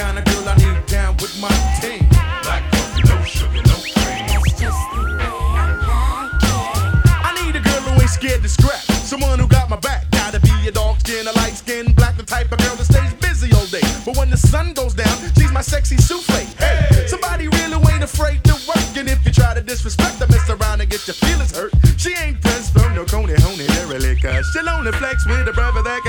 kind of girl I need down with my team. Black coffee, no sugar, no cream. That's just the way I like it. I need a girl who ain't scared to scrap. Someone who got my back. Gotta be a dark skin, a light skin, black, the type of girl that stays busy all day. But when the sun goes down, she's my sexy souffle. Hey, somebody real who ain't afraid to work. And if you try to disrespect, I mess around and get your feelings hurt. She ain't Prince from no Coney Honey, derelict. She'll only flex with a brother that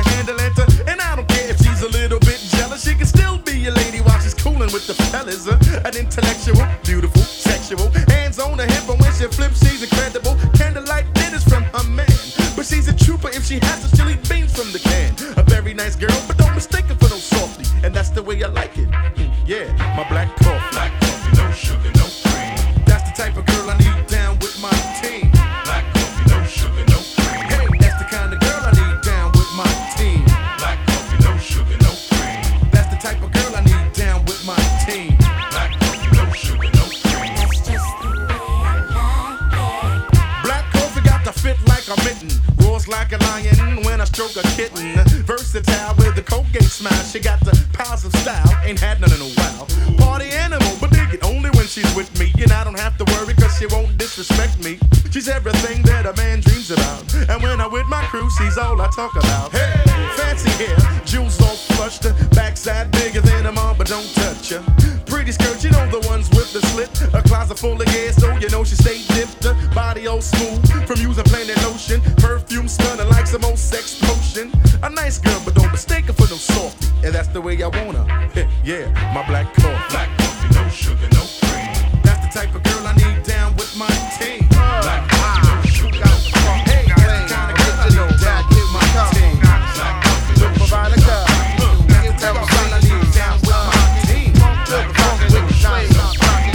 stroke a kitten. Versatile with the Colgate smile. She got the powers of style. Ain't had none in a while. Party animal, but dig it only when she's with me. And I don't have to worry cause she won't disrespect me. She's everything that a man dreams about. And when I'm with my crew, she's all I talk about. Hey, fancy hair, jewels all flushed. Backside bigger than a mom, but don't touch her. Pretty skirt, you know the ones with the slit. A closet full of gas, so you know she stay dipped. Body all smooth The way I want her. yeah, my black coffee. Black coffee, no sugar, no cream. That's the type of girl I need down with my team. Black coffee, no sugar, no cream. Hey, that's the kind of girl I need down with my team. Black coffee, no sugar, no cream. That's the type of girl I need down with my team. Black coffee, no sugar, no cream.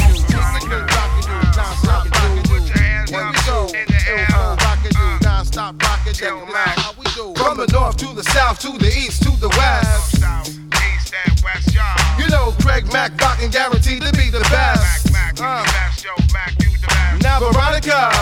From the north to the south, to the east, to the west. You Mack rockin' guaranteed to be the best. Mac, Mac, Uh, now Veronica is the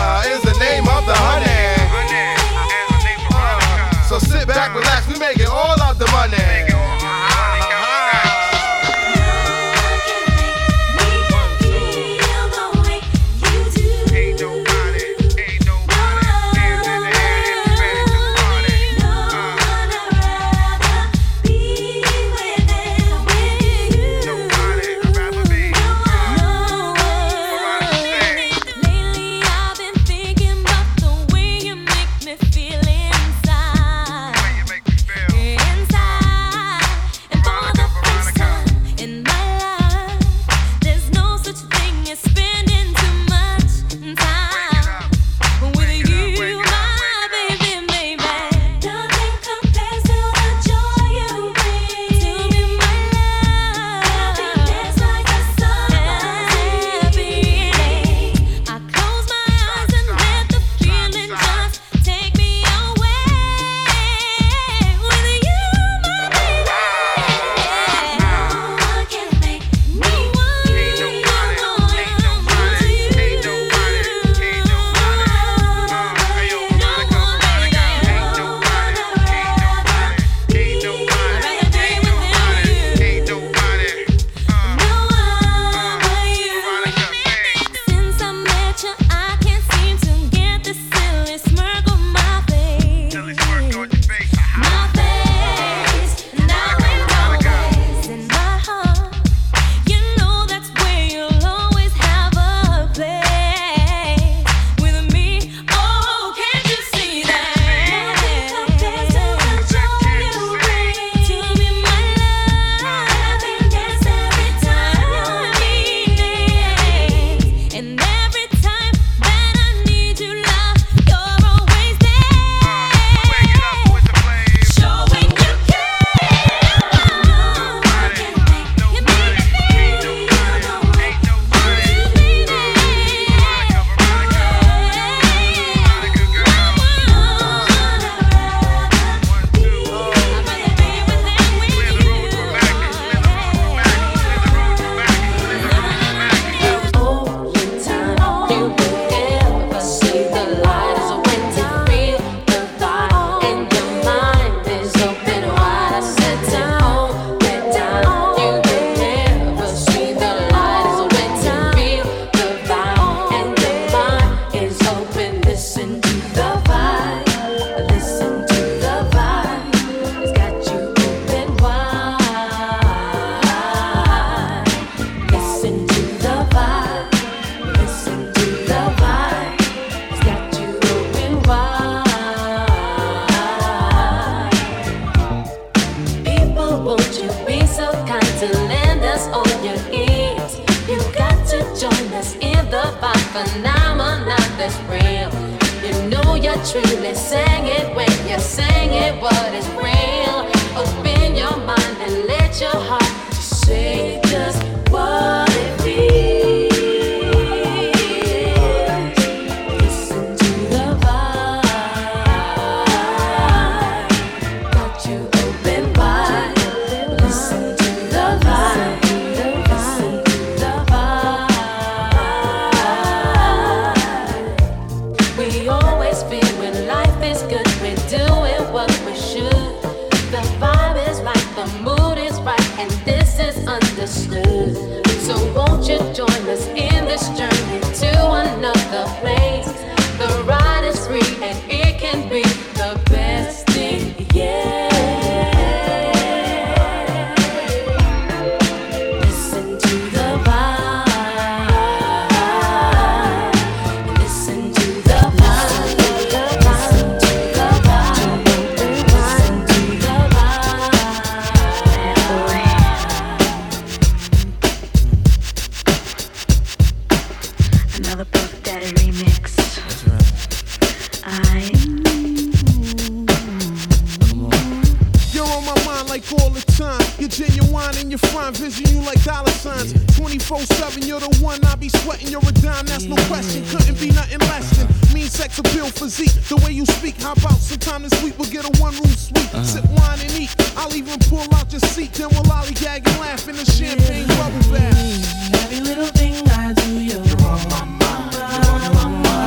sex appeal physique. The way you speak, hop out. Sometime this week we'll get a one room suite. Uh-huh. Sip wine and eat. I'll even pull out your seat. Then we'll lollygag and laugh in the champagne bubble bath. Every little thing I do, you're on my mind. You're on my mind.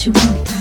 what you want.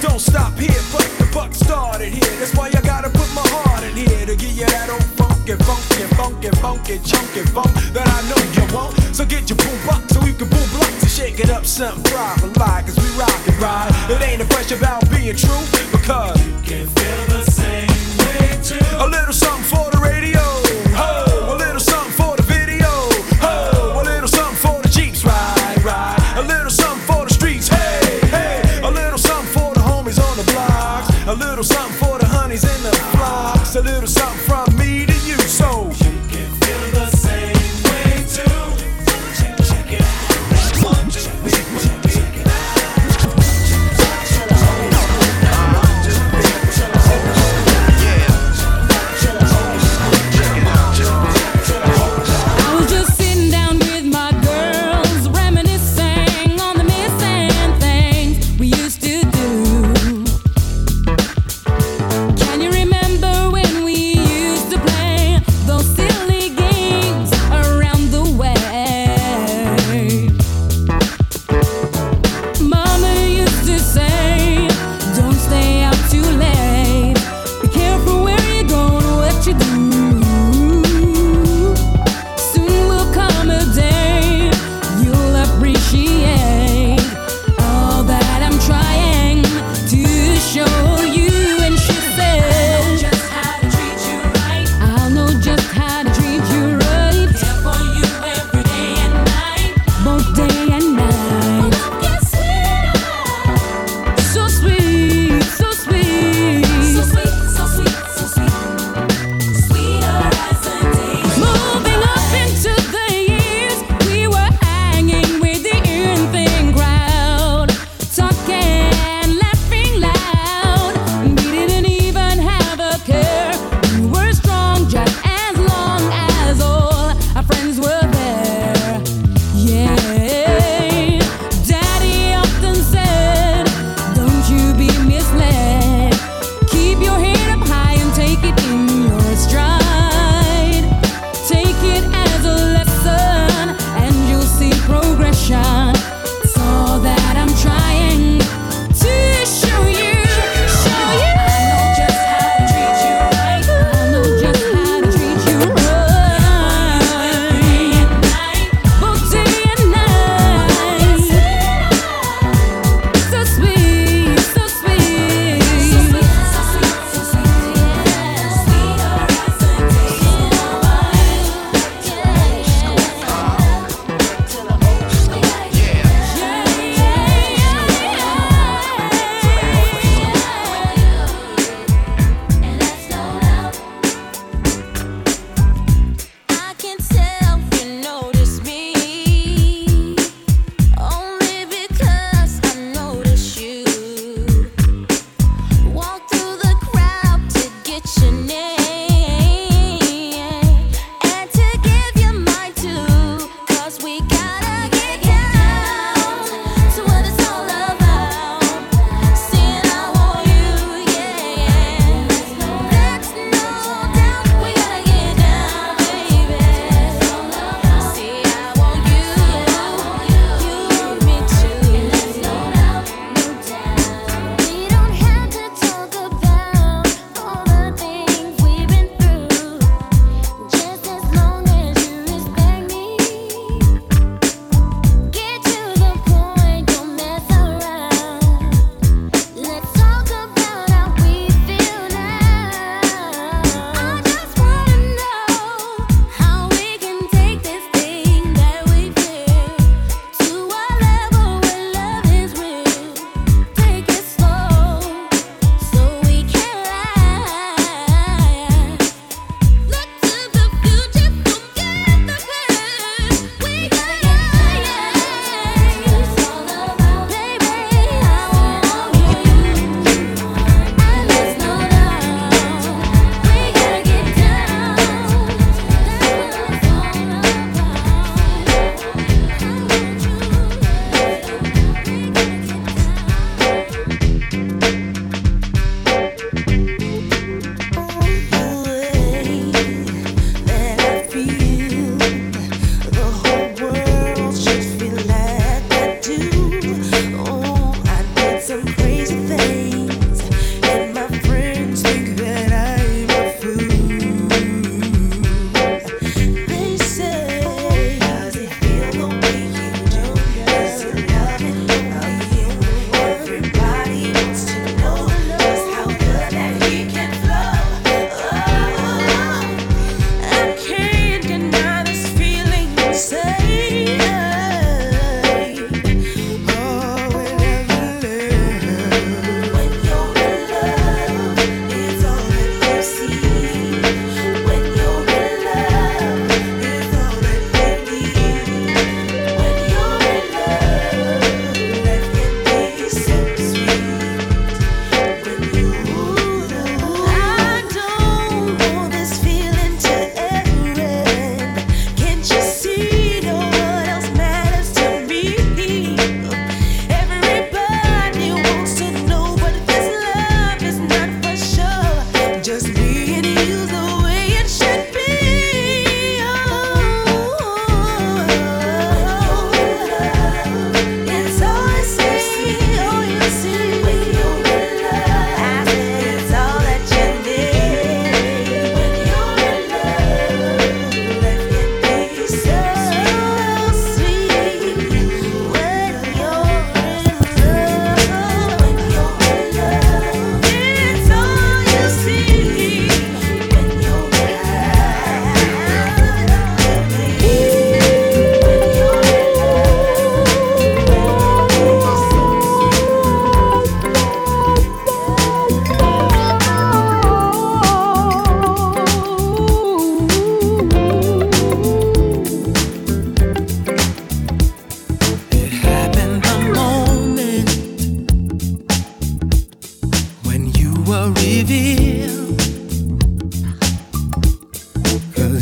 Don't stop here, but the buck started here. That's why I gotta put my heart in here to get you that old funky, funky, funky, funky, chunky funk that I know you want. So get your boom box so we can boom blocks and shake it up, something rock and lie, we rock and ride. It ain't a question about being true because you can feel the same way too. A little something for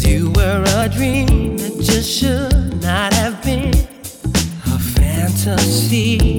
You were a dream that just should not have been a fantasy.